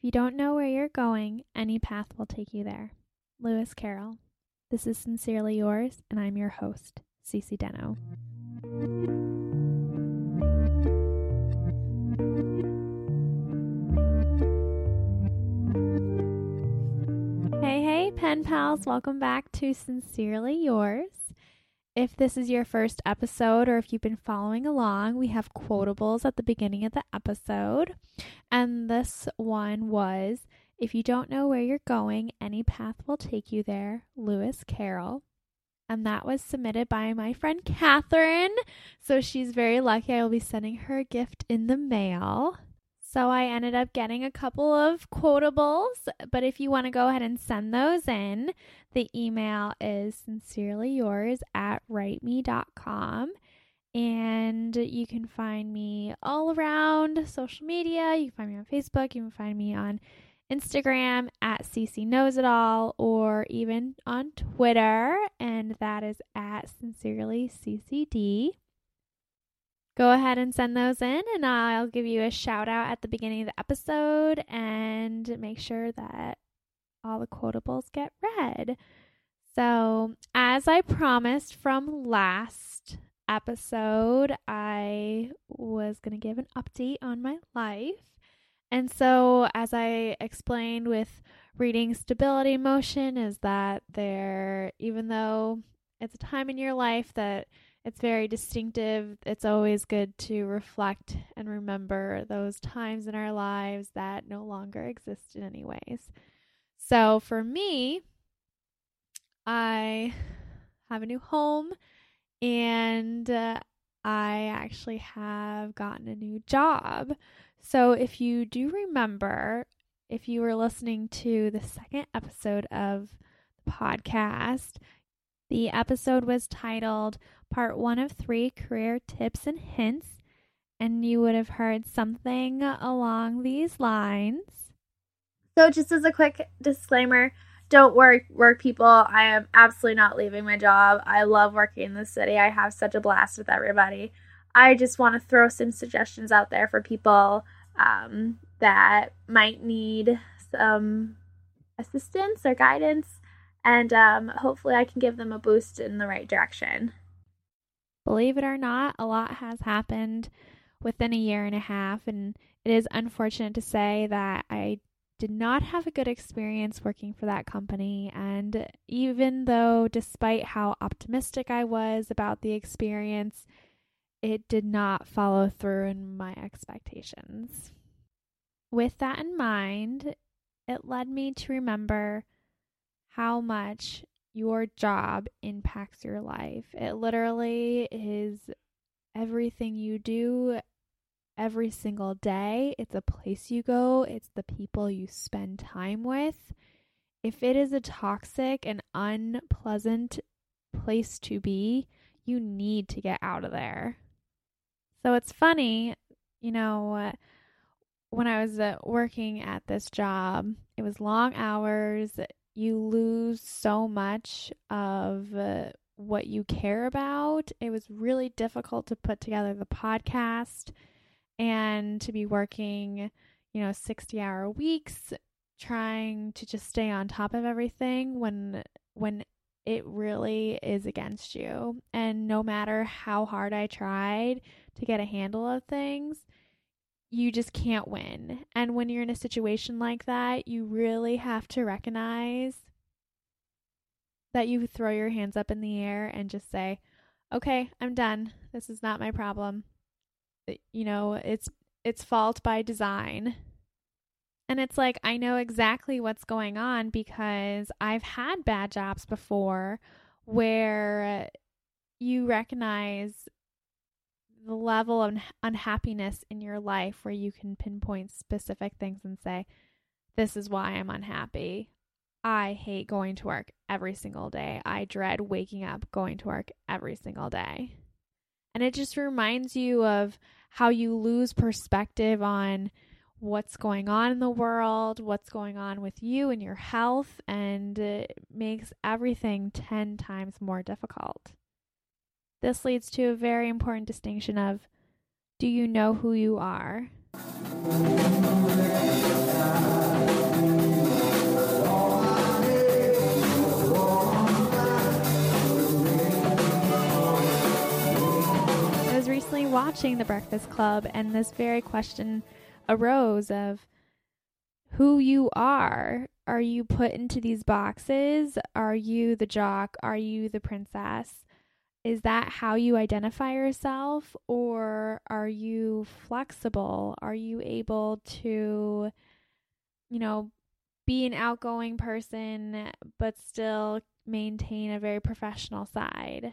If you don't know where you're going, any path will take you there. Lewis Carroll. This is Sincerely Yours, and I'm your host, Cece Deno. Hey, hey, pen pals, welcome back to Sincerely Yours. If this is your first episode or if you've been following along, we have quotables at the beginning of the episode. And this one was If you don't know where you're going, any path will take you there, Lewis Carroll. And that was submitted by my friend Catherine. So she's very lucky. I will be sending her a gift in the mail. So I ended up getting a couple of quotables, but if you want to go ahead and send those in, the email is sincerely yours at writeme.com. And you can find me all around social media. You can find me on Facebook. You can find me on Instagram at Cece Knows It All or even on Twitter, and that is at Sincerely CCD go ahead and send those in, and I'll give you a shout out at the beginning of the episode and make sure that all the quotables get read. So, as I promised from last episode, I was going to give an update on my life. And so, as I explained with reading stability motion, is that there, even though it's a time in your life that it's very distinctive. It's always good to reflect and remember those times in our lives that no longer exist in any ways. So for me, I have a new home and uh, I actually have gotten a new job. So if you do remember, if you were listening to the second episode of the podcast, the episode was titled part one of three career tips and hints, and you would have heard something along these lines. So, just as a quick disclaimer, don't work work people. I am absolutely not leaving my job. I love working in the city. I have such a blast with everybody. I just want to throw some suggestions out there for people um, that might need some assistance or guidance, and um, hopefully, I can give them a boost in the right direction. Believe it or not, a lot has happened within a year and a half, and it is unfortunate to say that I did not have a good experience working for that company. And even though, despite how optimistic I was about the experience, it did not follow through in my expectations. With that in mind, it led me to remember how much your job impacts your life. It literally is everything you do every single day. It's a place you go, it's the people you spend time with. If it is a toxic and unpleasant place to be, you need to get out of there. So it's funny, you know, when I was uh, working at this job, it was long hours you lose so much of uh, what you care about. It was really difficult to put together the podcast and to be working, you know, 60 hour weeks trying to just stay on top of everything when when it really is against you. And no matter how hard I tried to get a handle of things, you just can't win. And when you're in a situation like that, you really have to recognize that you throw your hands up in the air and just say, "Okay, I'm done. This is not my problem." You know, it's it's fault by design. And it's like I know exactly what's going on because I've had bad jobs before where you recognize the level of unhappiness in your life where you can pinpoint specific things and say, This is why I'm unhappy. I hate going to work every single day. I dread waking up going to work every single day. And it just reminds you of how you lose perspective on what's going on in the world, what's going on with you and your health, and it makes everything 10 times more difficult. This leads to a very important distinction of do you know who you are? I was recently watching The Breakfast Club, and this very question arose of who you are. Are you put into these boxes? Are you the jock? Are you the princess? Is that how you identify yourself? Or are you flexible? Are you able to, you know, be an outgoing person, but still maintain a very professional side?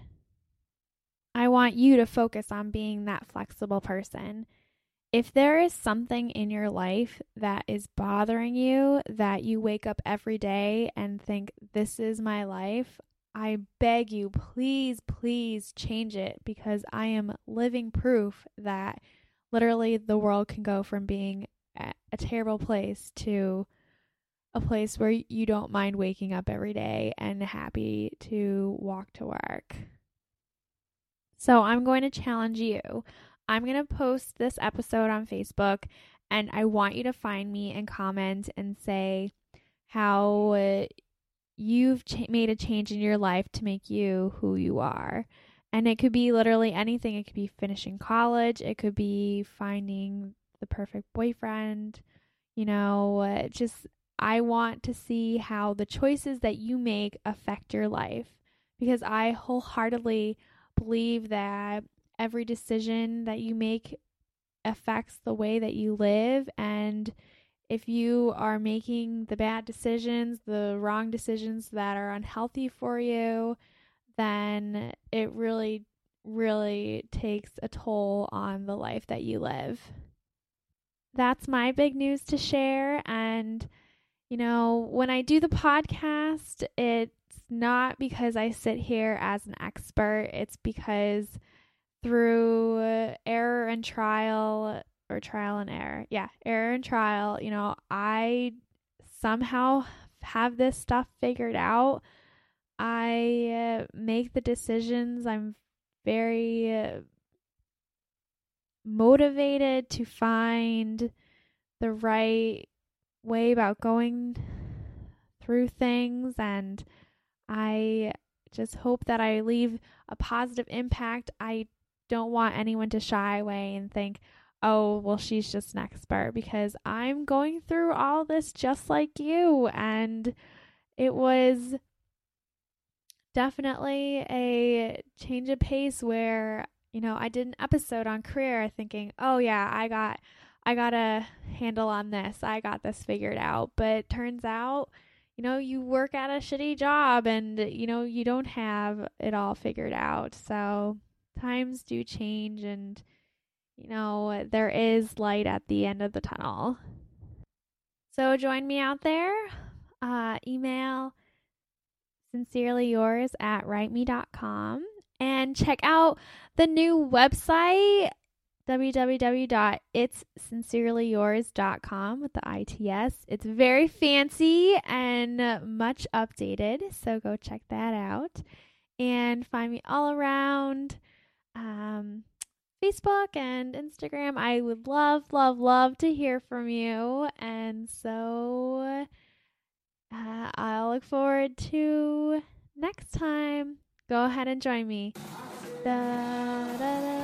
I want you to focus on being that flexible person. If there is something in your life that is bothering you, that you wake up every day and think, this is my life, I beg you, please, please change it because I am living proof that literally the world can go from being a terrible place to a place where you don't mind waking up every day and happy to walk to work. So I'm going to challenge you. I'm going to post this episode on Facebook and I want you to find me and comment and say how uh, you've ch- made a change in your life to make you who you are. And it could be literally anything. It could be finishing college, it could be finding the perfect boyfriend. You know, just I want to see how the choices that you make affect your life because I wholeheartedly believe that every decision that you make affects the way that you live and if you are making the bad decisions, the wrong decisions that are unhealthy for you, then it really, really takes a toll on the life that you live. That's my big news to share. And, you know, when I do the podcast, it's not because I sit here as an expert, it's because through error and trial, or trial and error. Yeah, error and trial. You know, I somehow have this stuff figured out. I uh, make the decisions. I'm very uh, motivated to find the right way about going through things and I just hope that I leave a positive impact. I don't want anyone to shy away and think, oh, well, she's just an expert because I'm going through all this just like you. And it was definitely a change of pace where, you know, I did an episode on career thinking, oh, yeah, I got. I got a handle on this. I got this figured out. But turns out, you know, you work at a shitty job and, you know, you don't have it all figured out. So times do change and you know, there is light at the end of the tunnel. So join me out there. Uh, email sincerely yours at writeme.com and check out the new website www.itssincerelyyours.com with the ITS. It's very fancy and much updated, so go check that out and find me all around. Um, Facebook and Instagram. I would love, love, love to hear from you. And so uh, I'll look forward to next time. Go ahead and join me. The